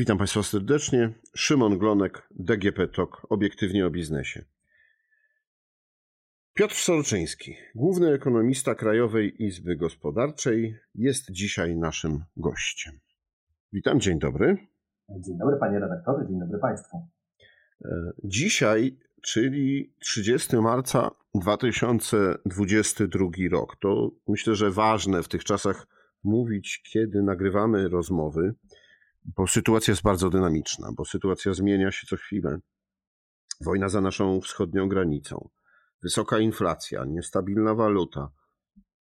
Witam Państwa serdecznie. Szymon Glonek, DGP TOK, obiektywnie o biznesie. Piotr Soroczyński, główny ekonomista Krajowej Izby Gospodarczej, jest dzisiaj naszym gościem. Witam, dzień dobry. Dzień dobry panie redaktorze, dzień dobry państwu. E, dzisiaj, czyli 30 marca 2022 rok, to myślę, że ważne w tych czasach mówić, kiedy nagrywamy rozmowy, bo sytuacja jest bardzo dynamiczna, bo sytuacja zmienia się co chwilę. Wojna za naszą wschodnią granicą, wysoka inflacja, niestabilna waluta,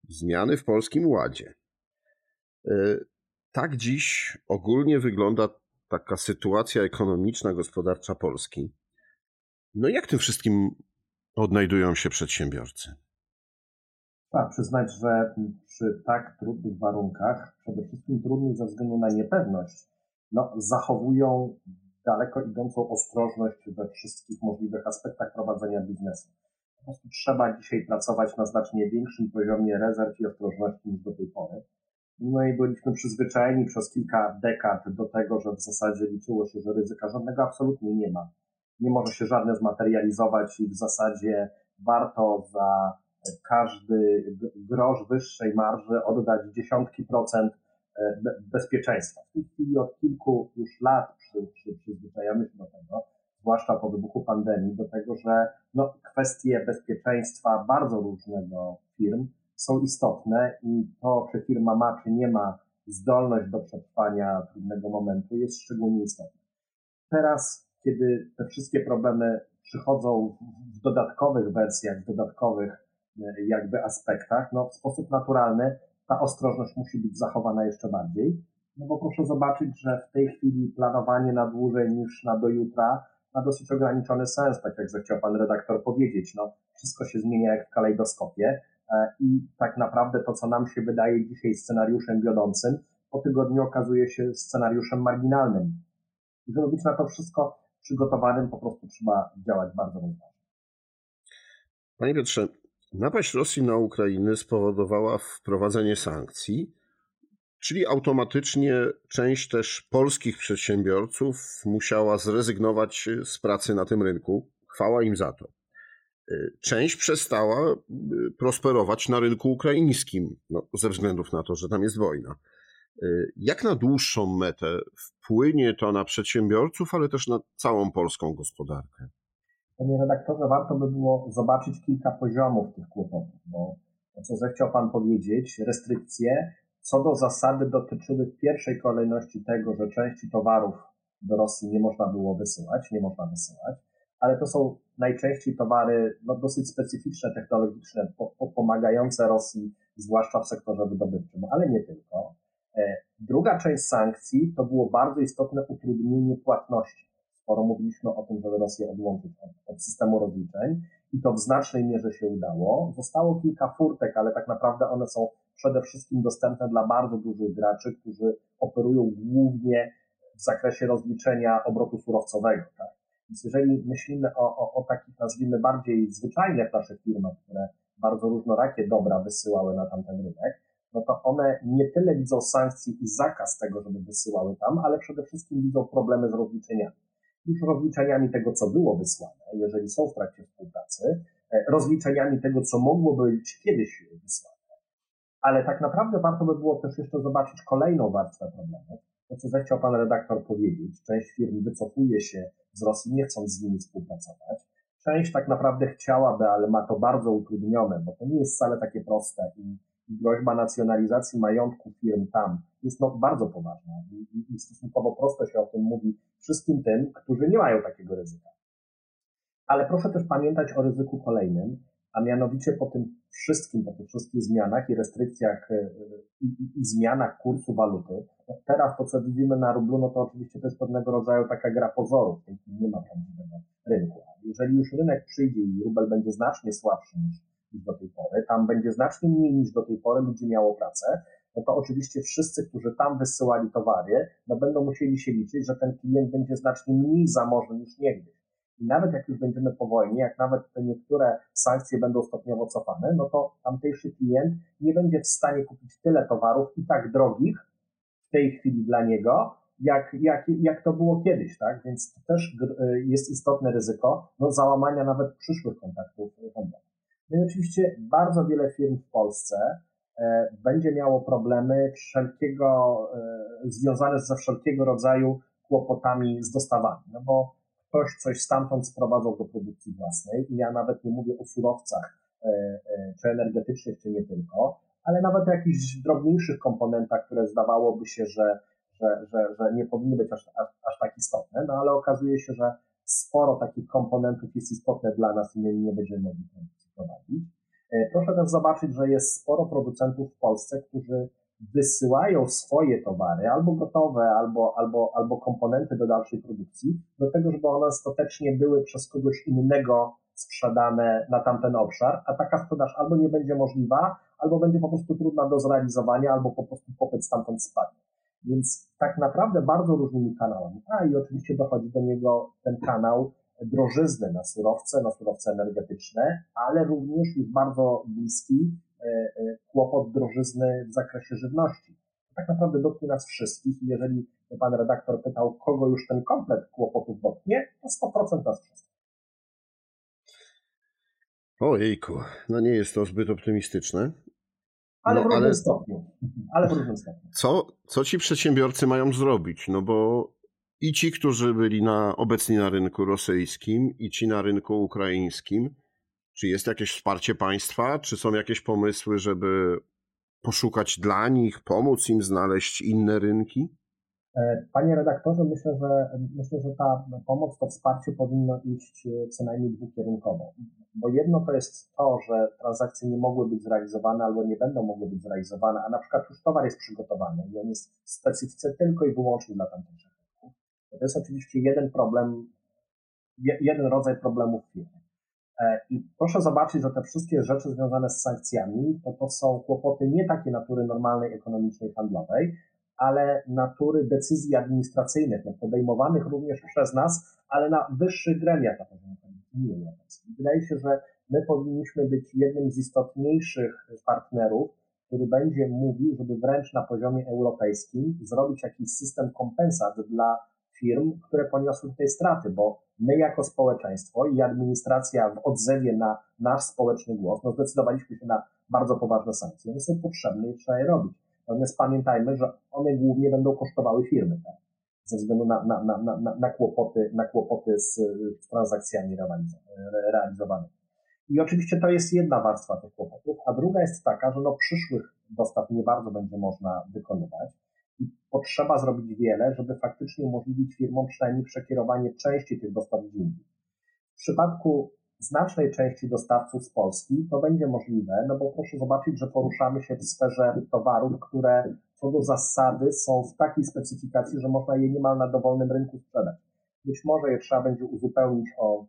zmiany w polskim ładzie. E, tak dziś ogólnie wygląda taka sytuacja ekonomiczna, gospodarcza Polski. No jak tym wszystkim odnajdują się przedsiębiorcy? Tak, przyznać, że przy tak trudnych warunkach, przede wszystkim trudnych ze względu na niepewność, no, zachowują daleko idącą ostrożność we wszystkich możliwych aspektach prowadzenia biznesu. Po prostu trzeba dzisiaj pracować na znacznie większym poziomie rezerw i ostrożności niż do tej pory. No i byliśmy przyzwyczajeni przez kilka dekad do tego, że w zasadzie liczyło się, że ryzyka żadnego absolutnie nie ma. Nie może się żadne zmaterializować i w zasadzie warto za każdy grosz wyższej marży oddać dziesiątki procent bezpieczeństwa. W tej chwili od kilku już lat przy, przy, przyzwyczajamy się do tego, zwłaszcza po wybuchu pandemii, do tego, że no, kwestie bezpieczeństwa bardzo różnego firm są istotne i to, czy firma ma, czy nie ma zdolność do przetrwania trudnego momentu, jest szczególnie istotne. Teraz, kiedy te wszystkie problemy przychodzą w dodatkowych wersjach, w dodatkowych e, jakby aspektach, no w sposób naturalny ta ostrożność musi być zachowana jeszcze bardziej. No bo proszę zobaczyć, że w tej chwili planowanie na dłużej niż na do jutra ma dosyć ograniczony sens, tak jak zechciał pan redaktor powiedzieć. No, wszystko się zmienia jak w kalejdoskopie. E, i tak naprawdę to, co nam się wydaje dzisiaj scenariuszem wiodącym, po tygodniu okazuje się scenariuszem marginalnym. I żeby być na to wszystko przygotowanym, po prostu trzeba działać bardzo rozważnie. Panie Piotrze, napaść Rosji na Ukrainę spowodowała wprowadzenie sankcji, czyli automatycznie część też polskich przedsiębiorców musiała zrezygnować z pracy na tym rynku. Chwała im za to część przestała y, prosperować na rynku ukraińskim, no, ze względów na to, że tam jest wojna. Y, jak na dłuższą metę wpłynie to na przedsiębiorców, ale też na całą polską gospodarkę? Panie redaktorze, warto by było zobaczyć kilka poziomów tych kłopotów, bo to, co zechciał Pan powiedzieć, restrykcje co do zasady dotyczyły w pierwszej kolejności tego, że części towarów do Rosji nie można było wysyłać, nie można wysyłać ale to są najczęściej towary no, dosyć specyficzne, technologiczne, po, po, pomagające Rosji, zwłaszcza w sektorze wydobywczym, ale nie tylko. E, druga część sankcji to było bardzo istotne utrudnienie płatności. Sporo mówiliśmy o tym, żeby Rosję odłączyć od, od systemu rozliczeń i to w znacznej mierze się udało. Zostało kilka furtek, ale tak naprawdę one są przede wszystkim dostępne dla bardzo dużych graczy, którzy operują głównie w zakresie rozliczenia obrotu surowcowego. Tak? Więc jeżeli myślimy o, o, o takich, nazwijmy, bardziej zwyczajnych naszych firmach, które bardzo różnorakie dobra wysyłały na tamten rynek, no to one nie tyle widzą sankcji i zakaz tego, żeby wysyłały tam, ale przede wszystkim widzą problemy z rozliczeniami. Już rozliczeniami tego, co było wysłane, jeżeli są w trakcie współpracy, e, rozliczeniami tego, co mogłoby być kiedyś wysłane. Ale tak naprawdę warto by było też jeszcze zobaczyć kolejną warstwę problemu, to, co zechciał pan redaktor powiedzieć, część firm wycofuje się z Rosji, nie chcąc z nimi współpracować. Część tak naprawdę chciałaby, ale ma to bardzo utrudnione, bo to nie jest wcale takie proste i, groźba nacjonalizacji majątku firm tam jest no, bardzo poważna I, i, stosunkowo prosto się o tym mówi wszystkim tym, którzy nie mają takiego ryzyka. Ale proszę też pamiętać o ryzyku kolejnym, a mianowicie po tym wszystkim, po tych wszystkich zmianach i restrykcjach e, i, i, i zmianach kursu waluty, no teraz to, co widzimy na rublu, no to oczywiście to jest pewnego rodzaju taka gra pozorów, nie ma prawdziwego rynku. Jeżeli już rynek przyjdzie i rubel będzie znacznie słabszy niż, niż do tej pory, tam będzie znacznie mniej niż do tej pory ludzi miało pracę, no to oczywiście wszyscy, którzy tam wysyłali towary, no będą musieli się liczyć, że ten klient będzie znacznie mniej zamożny niż niegdyś. I nawet jak już będziemy po wojnie, jak nawet te niektóre sankcje będą stopniowo cofane, no to tamtejszy klient nie będzie w stanie kupić tyle towarów i tak drogich w tej chwili dla niego, jak, jak, jak to było kiedyś, tak? Więc to też jest istotne ryzyko no, załamania nawet przyszłych kontaktów handlowych. No i oczywiście bardzo wiele firm w Polsce e, będzie miało problemy wszelkiego, e, związane ze wszelkiego rodzaju kłopotami z dostawami, no bo ktoś coś stamtąd sprowadzał do produkcji własnej i ja nawet nie mówię o surowcach e, czy energetycznych, czy nie tylko, ale nawet o jakichś drobniejszych komponentach, które zdawałoby się, że, że, że, że nie powinny być aż, aż, aż tak istotne, no ale okazuje się, że sporo takich komponentów jest istotne dla nas i my nie będziemy mogli produkcji prowadzić. E, proszę też zobaczyć, że jest sporo producentów w Polsce, którzy wysyłają swoje towary, albo gotowe, albo, albo, albo komponenty do dalszej produkcji, do tego, żeby one ostatecznie były przez kogoś innego sprzedane na tamten obszar, a taka sprzedaż albo nie będzie możliwa, albo będzie po prostu trudna do zrealizowania, albo po prostu popyt stamtąd spadnie. Więc tak naprawdę bardzo różnymi kanałami. A i oczywiście dochodzi do niego ten kanał drożyzny na surowce, na surowce energetyczne, ale również już bardzo bliski e, e, kłopot drożyzny w zakresie żywności. Tak naprawdę dotknie nas wszystkich i jeżeli pan redaktor pytał, kogo już ten komplet kłopotów dotknie, to 100% nas wszystkich. Ojejku, no nie jest to zbyt optymistyczne. Ale, no, w różnym ale... stopniu. ale w różnym stopniu. Co, co ci przedsiębiorcy mają zrobić? No bo i ci, którzy byli na, obecni na rynku rosyjskim, i ci na rynku ukraińskim, czy jest jakieś wsparcie państwa? Czy są jakieś pomysły, żeby poszukać dla nich, pomóc im znaleźć inne rynki? E, panie redaktorze, myślę, że myślę, że ta pomoc, to wsparcie powinno iść e, co najmniej dwukierunkowo. Bo jedno to jest to, że transakcje nie mogły być zrealizowane albo nie będą mogły być zrealizowane, a na przykład już towar jest przygotowany i on jest w specyfice tylko i wyłącznie dla tamtejszych. To jest oczywiście jeden problem, jeden rodzaj problemów firmy. E, I proszę zobaczyć, że te wszystkie rzeczy związane z sankcjami, to, to są kłopoty nie takie natury normalnej, ekonomicznej, handlowej, ale natury decyzji administracyjnych, no podejmowanych również przez nas, ale na wyższych gremiach na poziomie Unii Europejskiej. Wydaje się, że my powinniśmy być jednym z istotniejszych partnerów, który będzie mówił, żeby wręcz na poziomie europejskim zrobić jakiś system kompensat dla firm, które poniosły tutaj straty, bo my jako społeczeństwo i administracja w odzewie na nasz społeczny głos, no zdecydowaliśmy się na bardzo poważne sankcje. One są potrzebne i trzeba je robić. Natomiast pamiętajmy, że one głównie będą kosztowały firmy, tak? ze względu na, na, na, na, na, kłopoty, na kłopoty z, transakcjami realizowanymi. I oczywiście to jest jedna warstwa tych kłopotów, a druga jest taka, że no przyszłych dostaw nie bardzo będzie można wykonywać potrzeba zrobić wiele, żeby faktycznie umożliwić firmom przynajmniej przekierowanie części tych dostaw gdzie indziej. W przypadku znacznej części dostawców z Polski to będzie możliwe, no bo proszę zobaczyć, że poruszamy się w sferze towarów, które co do zasady są w takiej specyfikacji, że można je niemal na dowolnym rynku sprzedać. Być może je trzeba będzie uzupełnić o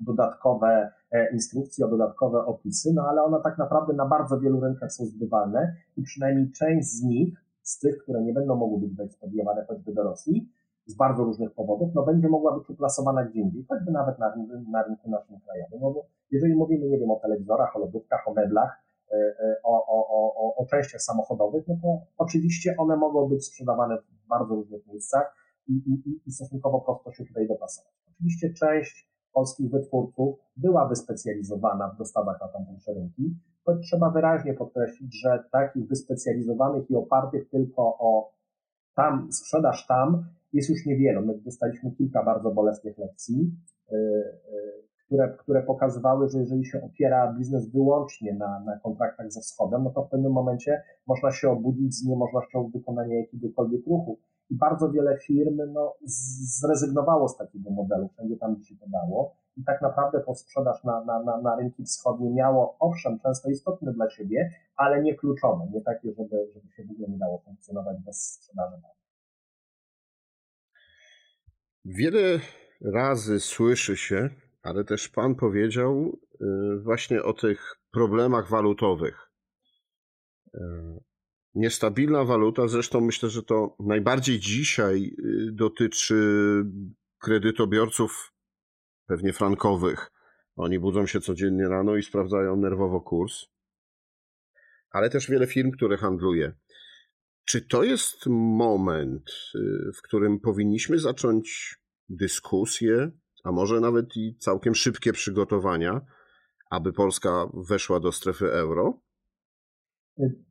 dodatkowe e, instrukcje, o dodatkowe opisy, no ale one tak naprawdę na bardzo wielu rynkach są zbywalne i przynajmniej część z nich, z tych, które nie będą mogły być wyeksportowane choćby do Rosji, z bardzo różnych powodów, no będzie mogła być uplasowana gdzie indziej, choćby nawet na, na rynku naszym krajowym. No jeżeli mówimy, nie wiem, o telewizorach, o lodówkach, o meblach, e, e, o, o, o, o częściach samochodowych, no to oczywiście one mogą być sprzedawane w bardzo różnych miejscach i, i, i stosunkowo prosto się tutaj dopasować. Oczywiście część polskich wytwórców była wyspecjalizowana w dostawach na tamtejsze rynki, trzeba wyraźnie podkreślić, że takich wyspecjalizowanych i opartych tylko o tam, sprzedaż tam, jest już niewiele. My dostaliśmy kilka bardzo bolesnych lekcji, y, y, które, które pokazywały, że jeżeli się opiera biznes wyłącznie na, na kontraktach ze wschodem, no to w pewnym momencie można się obudzić z niemożnością wykonania jakiegokolwiek ruchu. I bardzo wiele firm no, zrezygnowało z takiego modelu, wszędzie tam, się to dało. I tak naprawdę po sprzedaż na, na, na, na rynki wschodnie miało, owszem, często istotne dla siebie, ale nie kluczowe, nie takie, żeby, żeby się w ogóle nie dało funkcjonować bez sprzedaży. Wiele razy słyszy się, ale też Pan powiedział y, właśnie o tych problemach walutowych. Y, niestabilna waluta, zresztą myślę, że to najbardziej dzisiaj y, dotyczy kredytobiorców, pewnie frankowych. Oni budzą się codziennie rano i sprawdzają nerwowo kurs, ale też wiele firm, które handluje. Czy to jest moment, y, w którym powinniśmy zacząć dyskusję, a może nawet i całkiem szybkie przygotowania, aby Polska weszła do strefy euro?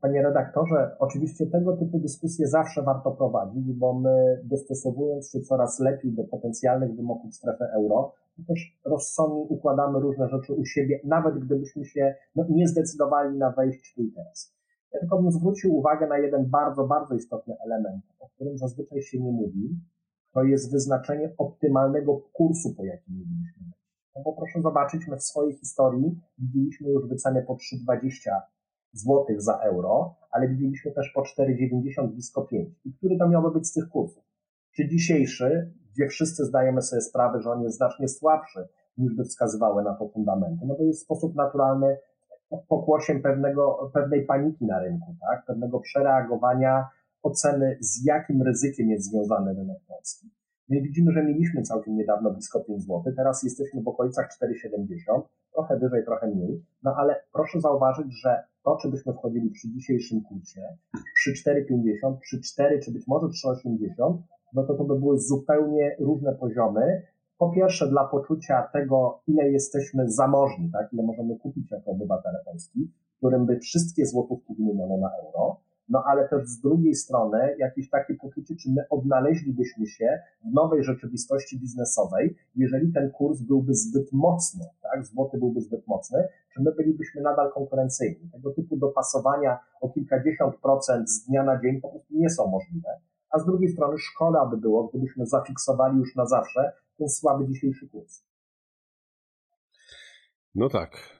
Panie redaktorze, oczywiście tego typu dyskusje zawsze warto prowadzić, bo my dostosowując się coraz lepiej do potencjalnych wymogów strefy euro, też rozsądnie układamy różne rzeczy u siebie, nawet gdybyśmy się no, nie zdecydowali na wejść tu i teraz. Ja tylko bym zwrócił uwagę na jeden bardzo, bardzo istotny element, o którym zazwyczaj się nie mówi. To jest wyznaczenie optymalnego kursu, po jakim mielibyśmy wejść. No bo proszę zobaczyć, my w swojej historii widzieliśmy już wycenę po 3,20 zł za euro, ale widzieliśmy też po 4,90 blisko 5. I który to miałby być z tych kursów? Czy dzisiejszy, gdzie wszyscy zdajemy sobie sprawę, że on jest znacznie słabszy, niż by wskazywały na to fundamenty, no to jest sposób naturalny pokłosiem pewnego, pewnej paniki na rynku, tak? pewnego przereagowania oceny, z jakim ryzykiem jest związany rynek polski. No i widzimy, że mieliśmy całkiem niedawno blisko 5 zł, teraz jesteśmy w okolicach 4,70, trochę wyżej, trochę mniej, no ale proszę zauważyć, że to, czy byśmy wchodzili przy dzisiejszym kursie, przy 4,50, przy 4, czy być może 3,80, no to to by były zupełnie różne poziomy. Po pierwsze dla poczucia tego, ile jesteśmy zamożni, tak, ile możemy kupić jako obywatele Polski, którym by wszystkie złotówki wymieniono na euro, no ale też z drugiej strony jakieś takie poczucie, czy my odnaleźlibyśmy się w nowej rzeczywistości biznesowej, jeżeli ten kurs byłby zbyt mocny, tak, złoty byłby zbyt mocny, czy my bylibyśmy nadal konkurencyjni. Tego typu dopasowania o kilkadziesiąt procent z dnia na dzień po prostu nie są możliwe. A z drugiej strony szkoda by było, gdybyśmy zafiksowali już na zawsze ten słaby dzisiejszy kurs. No tak,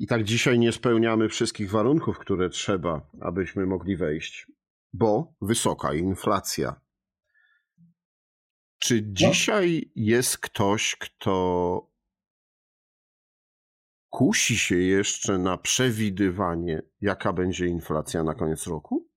i tak dzisiaj nie spełniamy wszystkich warunków, które trzeba, abyśmy mogli wejść, bo wysoka inflacja. Czy no. dzisiaj jest ktoś, kto kusi się jeszcze na przewidywanie, jaka będzie inflacja na koniec roku?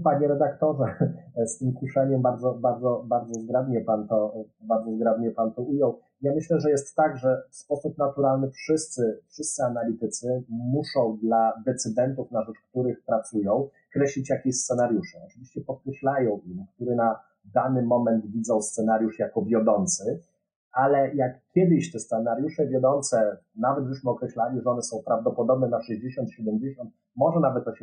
Panie redaktorze, z tym kuszeniem bardzo, bardzo, bardzo zgrabnie pan to, bardzo zgrabnie pan to ujął. Ja myślę, że jest tak, że w sposób naturalny wszyscy, wszyscy analitycy muszą dla decydentów, na rzecz których pracują, kreślić jakieś scenariusze. Oczywiście podkreślają im, który na dany moment widzą scenariusz jako wiodący, ale jak kiedyś te scenariusze wiodące, nawet żeśmy określali, że one są prawdopodobne na 60, 70, może nawet 80%,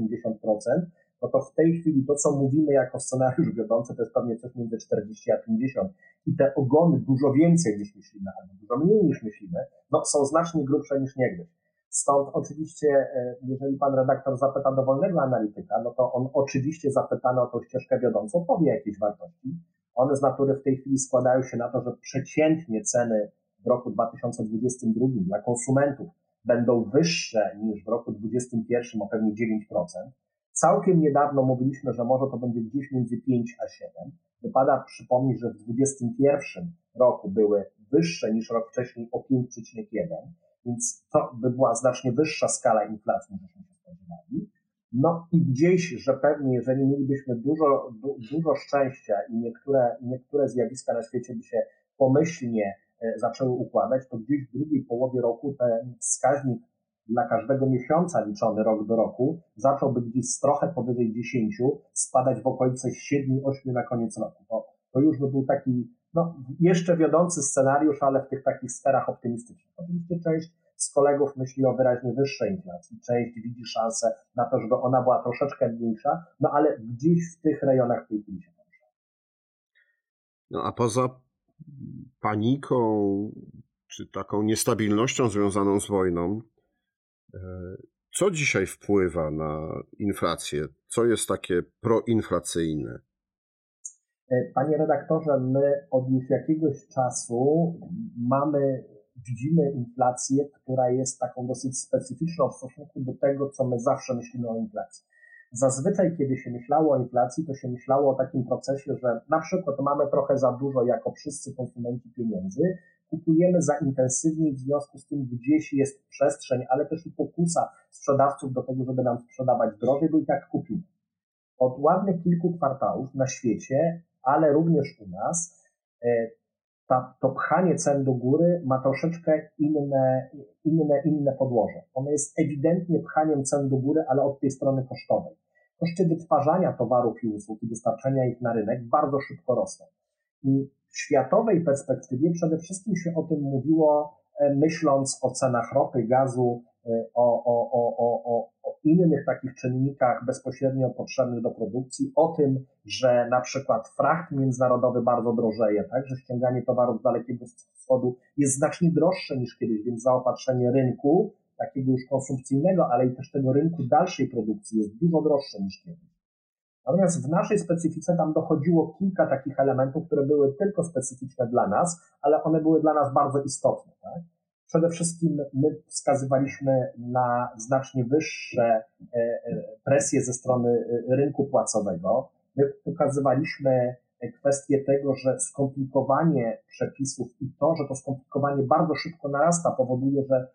no to w tej chwili to, co mówimy jako scenariusz wiodący, to jest pewnie coś między 40 a 50 i te ogony dużo więcej niż myślimy, albo dużo mniej niż myślimy, no są znacznie grubsze niż niegdyś. Stąd oczywiście, e, jeżeli pan redaktor zapyta dowolnego analityka, no to on oczywiście zapytany o tą ścieżkę wiodącą powie jakieś wartości. One z natury w tej chwili składają się na to, że przeciętnie ceny w roku 2022 dla konsumentów będą wyższe niż w roku 2021 o pewnie 9%. Całkiem niedawno mówiliśmy, że może to będzie gdzieś między 5 a 7. Wypada przypomnieć, że w 2021 roku były wyższe niż rok wcześniej o 5,1, więc to by była znacznie wyższa skala inflacji niż się spodziewali. No i gdzieś, że pewnie, jeżeli mielibyśmy dużo, du, dużo szczęścia i niektóre, niektóre zjawiska na świecie by się pomyślnie e, zaczęły układać, to gdzieś w drugiej połowie roku ten wskaźnik dla każdego miesiąca liczony rok do roku zacząłby gdzieś z trochę powyżej 10 spadać w okolice 7-8 na koniec roku. To, to już by był taki no, jeszcze wiodący scenariusz, ale w tych takich sferach optymistycznych. Oczywiście część z kolegów myśli o wyraźnie wyższej inflacji, część widzi szansę na to, żeby ona była troszeczkę mniejsza, no ale gdzieś w tych rejonach tej chwili się porusza. No a poza paniką czy taką niestabilnością związaną z wojną, co dzisiaj wpływa na inflację? Co jest takie proinflacyjne? E, panie redaktorze, my od już jakiegoś czasu mamy, widzimy inflację, która jest taką dosyć specyficzną w stosunku do tego, co my zawsze myślimy o inflacji. Zazwyczaj, kiedy się myślało o inflacji, to się myślało o takim procesie, że na przykład mamy trochę za dużo jako wszyscy konsumenci pieniędzy, kupujemy za intensywniej, w związku z tym gdzieś jest przestrzeń, ale też i pokusa sprzedawców do tego, żeby nam sprzedawać drożej, bo i tak kupimy. Od ładnych kilku kwartałów na świecie, ale również u nas, e, ta, to pchanie cen do góry ma troszeczkę inne, inne, inne podłoże. Ono jest ewidentnie pchaniem cen do góry, ale od tej strony kosztowej. koszty wytwarzania towarów i usług i dostarczenia ich na rynek bardzo szybko rosną. I w światowej perspektywie przede wszystkim się o tym mówiło, e, myśląc o cenach ropy, gazu, e, o, o, o, o, innych takich czynnikach bezpośrednio potrzebnych do produkcji, o tym, że na przykład fracht międzynarodowy bardzo drożeje, tak, że ściąganie towarów z Dalekiego Wschodu jest znacznie droższe niż kiedyś, więc zaopatrzenie rynku, takiego już konsumpcyjnego, ale i też tego rynku dalszej produkcji jest dużo droższe niż kiedyś. Natomiast w naszej specyfice tam dochodziło kilka takich elementów, które były tylko specyficzne dla nas, ale one były dla nas bardzo istotne. Tak? Przede wszystkim my wskazywaliśmy na znacznie wyższe e, e, presje ze strony e, rynku płacowego. My pokazywaliśmy kwestię tego, że skomplikowanie przepisów i to, że to skomplikowanie bardzo szybko narasta, powoduje, że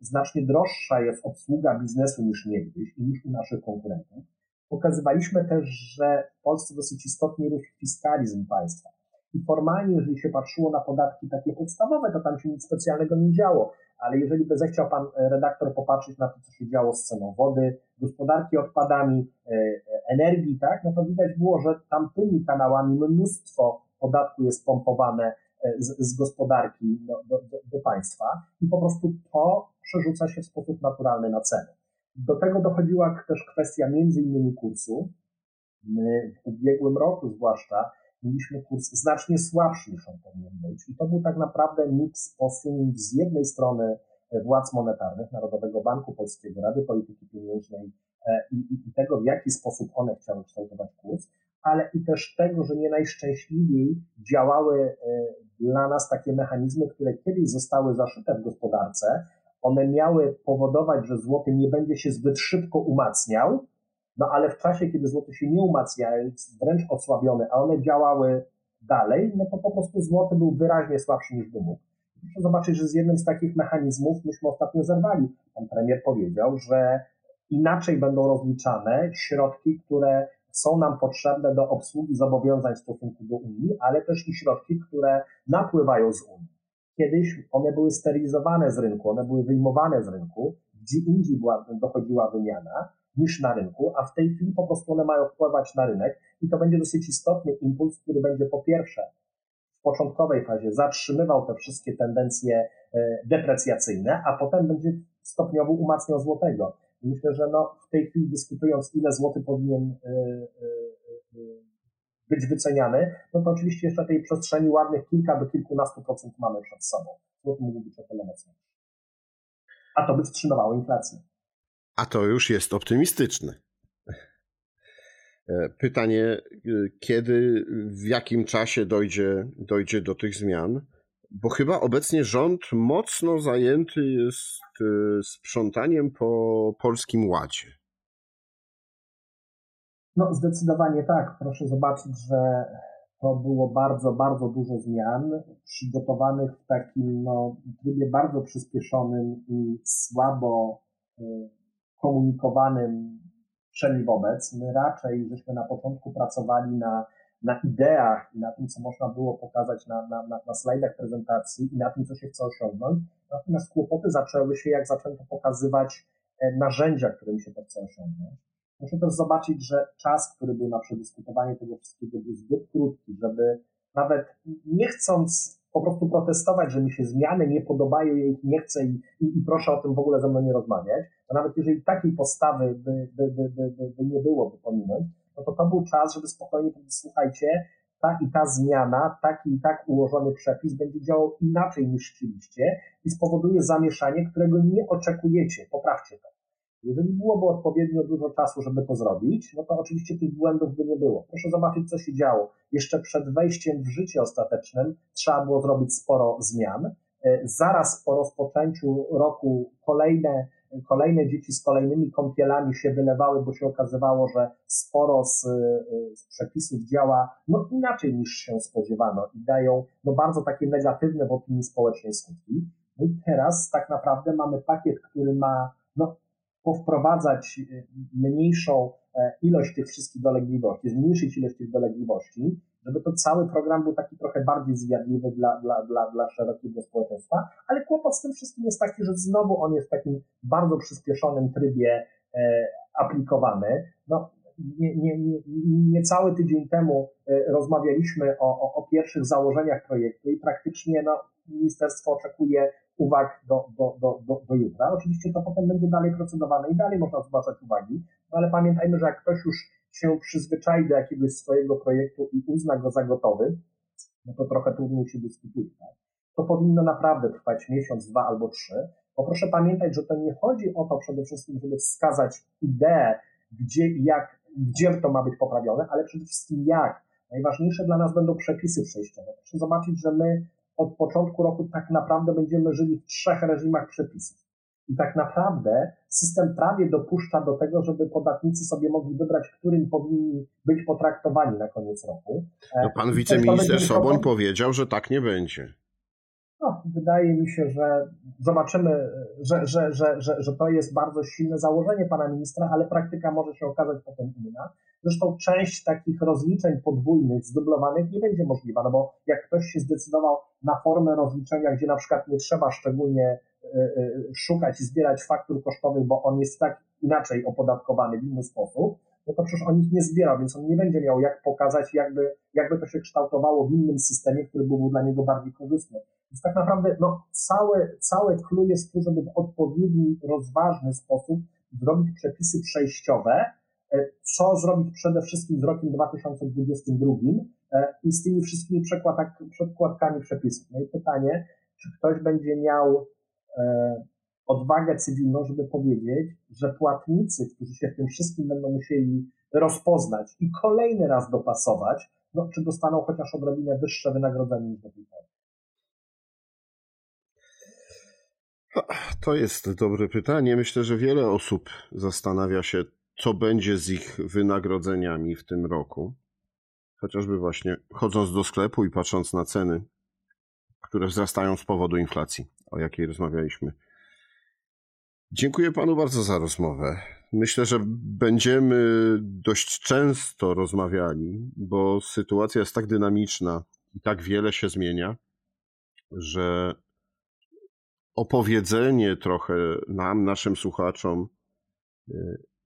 znacznie droższa jest obsługa biznesu niż niegdyś i niż u naszych konkurentów. Pokazywaliśmy też, że w Polsce dosyć istotnie rósł fiskalizm państwa. I formalnie, jeżeli się patrzyło na podatki takie podstawowe, to tam się nic specjalnego nie działo. Ale jeżeli by zechciał pan e, redaktor popatrzeć na to, co się działo z ceną wody, gospodarki odpadami, e, e, energii, tak, no to widać było, że tamtymi kanałami mnóstwo podatku jest pompowane z, z gospodarki do, do, do państwa i po prostu to przerzuca się w sposób naturalny na ceny. Do tego dochodziła też kwestia między innymi kursu. My w ubiegłym roku zwłaszcza mieliśmy kurs znacznie słabszy niż on powinien być. I to był tak naprawdę miks posunięć z jednej strony władz monetarnych, Narodowego Banku Polskiego, Rady Polityki Pieniężnej e, i, i, i tego, w jaki sposób one chciały kształtować kurs, ale i też tego, że nie najszczęśliwiej działały e, dla nas takie mechanizmy, które kiedyś zostały zaszyte w gospodarce. One miały powodować, że złoty nie będzie się zbyt szybko umacniał, no ale w czasie, kiedy złoty się nie umacnia, jest wręcz osłabiony, a one działały dalej, no to po prostu złoty był wyraźnie słabszy niż by mógł. Proszę zobaczyć, że z jednym z takich mechanizmów myśmy ostatnio zerwali. Pan premier powiedział, że inaczej będą rozliczane środki, które są nam potrzebne do obsługi zobowiązań w stosunku do Unii, ale też i środki, które napływają z Unii. Kiedyś one były sterylizowane z rynku, one były wyjmowane z rynku, gdzie indziej była, dochodziła wymiana, niż na rynku, a w tej chwili po prostu one mają wpływać na rynek i to będzie dosyć istotny impuls, który będzie po pierwsze w początkowej fazie zatrzymywał te wszystkie tendencje e, deprecjacyjne, a potem będzie stopniowo umacniał złotego. I myślę, że no, w tej chwili dyskutując, ile złoty powinien e, e, być wyceniany, no to oczywiście jeszcze tej przestrzeni ładnych kilka do kilkunastu procent mamy przed sobą. Złoty mógł być o tyle. A to by wstrzymywało inflację. A to już jest optymistyczne. E, pytanie, e, kiedy, w jakim czasie dojdzie, dojdzie do tych zmian? Bo chyba obecnie rząd mocno zajęty jest e, sprzątaniem po polskim ładzie. No, zdecydowanie tak. Proszę zobaczyć, że to było bardzo, bardzo dużo zmian przygotowanych w takim no, trybie bardzo przyspieszonym i słabo komunikowanym wszemi wobec. My raczej żeśmy na początku pracowali na, na ideach i na tym, co można było pokazać na, na, na, slajdach prezentacji i na tym, co się chce osiągnąć. Natomiast kłopoty zaczęły się, jak zaczęto pokazywać e, narzędzia, którymi się to chce osiągnąć. Muszę też zobaczyć, że czas, który był na przedyskutowanie tego wszystkiego, był zbyt krótki, żeby nawet nie chcąc po prostu protestować, że mi się zmiany nie podobają, ja ich nie chcę i, i, i proszę o tym w ogóle ze mną nie rozmawiać, to nawet jeżeli takiej postawy by, by, by, by, by nie było, by pominąć, no to to był czas, żeby spokojnie powiedzieć, słuchajcie, ta i ta zmiana, taki i tak ułożony przepis będzie działał inaczej niż chcieliście i spowoduje zamieszanie, którego nie oczekujecie. Poprawcie to. Jeżeli byłoby odpowiednio dużo czasu, żeby to zrobić, no to oczywiście tych błędów by nie było. Proszę zobaczyć, co się działo. Jeszcze przed wejściem w życie ostatecznym trzeba było zrobić sporo zmian. E, zaraz po rozpoczęciu roku kolejne, kolejne dzieci z kolejnymi kąpielami się wylewały, bo się okazywało, że sporo z, e, z przepisów działa no inaczej niż się spodziewano i dają no bardzo takie negatywne w opinii społecznej skutki. No i teraz tak naprawdę mamy pakiet, który ma no, powprowadzać y, mniejszą e, ilość tych wszystkich dolegliwości, zmniejszyć ilość tych dolegliwości, żeby to cały program był taki trochę bardziej zjadliwy dla, dla, dla, dla szerokiego społeczeństwa, ale kłopot z tym wszystkim jest taki, że znowu on jest w takim bardzo przyspieszonym trybie e, aplikowany. No, nie, nie, nie, niecały tydzień temu rozmawialiśmy o, o, o pierwszych założeniach projektu i praktycznie no, ministerstwo oczekuje uwag do, do, do, do, do jutra. Oczywiście to potem będzie dalej procedowane i dalej można zgłaszać uwagi, no ale pamiętajmy, że jak ktoś już się przyzwyczai do jakiegoś swojego projektu i uzna go za gotowy, no to trochę trudniej się dyskutuje. Tak? To powinno naprawdę trwać miesiąc, dwa albo trzy. Bo proszę pamiętać, że to nie chodzi o to przede wszystkim, żeby wskazać ideę, gdzie i jak, gdzie to ma być poprawione, ale przede wszystkim jak. Najważniejsze dla nas będą przepisy przejściowe. Proszę zobaczyć, że my od początku roku tak naprawdę będziemy żyli w trzech reżimach przepisów. I tak naprawdę system prawie dopuszcza do tego, żeby podatnicy sobie mogli wybrać, którym powinni być potraktowani na koniec roku. No pan wiceminister Soboń powiedział, że tak nie będzie. Wydaje mi się, że zobaczymy, że, że, że, że, że to jest bardzo silne założenie pana ministra, ale praktyka może się okazać potem inna. Zresztą część takich rozliczeń podwójnych, zdublowanych nie będzie możliwa, no bo jak ktoś się zdecydował na formę rozliczenia, gdzie na przykład nie trzeba szczególnie y, y, szukać i zbierać faktur kosztowych, bo on jest tak inaczej opodatkowany w inny sposób, no to przecież on ich nie zbiera, więc on nie będzie miał jak pokazać, jakby, jakby to się kształtowało w innym systemie, który byłby dla niego bardziej korzystny. Więc tak naprawdę no, całe, całe clue jest tu, żeby w odpowiedni, rozważny sposób zrobić przepisy przejściowe, e, co zrobić przede wszystkim z rokiem 2022 e, i z tymi wszystkimi przekładkami przepisów. No i pytanie, czy ktoś będzie miał e, odwagę cywilną, żeby powiedzieć, że płatnicy, którzy się w tym wszystkim będą musieli rozpoznać i kolejny raz dopasować, no, czy dostaną chociaż odrobinę wyższe wynagrodzenie niż do tej pory. To jest dobre pytanie. Myślę, że wiele osób zastanawia się, co będzie z ich wynagrodzeniami w tym roku. Chociażby właśnie chodząc do sklepu i patrząc na ceny, które wzrastają z powodu inflacji, o jakiej rozmawialiśmy Dziękuję panu bardzo za rozmowę. Myślę, że będziemy dość często rozmawiali, bo sytuacja jest tak dynamiczna i tak wiele się zmienia, że opowiedzenie trochę nam, naszym słuchaczom,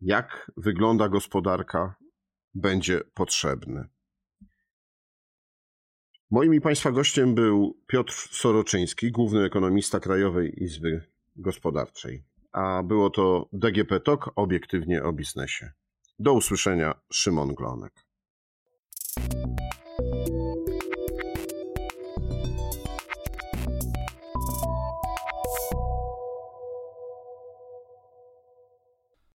jak wygląda gospodarka, będzie potrzebne. Moim i Państwa gościem był Piotr Soroczyński, główny ekonomista Krajowej Izby Gospodarczej a było to DGP TOK, obiektywnie o biznesie. Do usłyszenia, Szymon Glonek.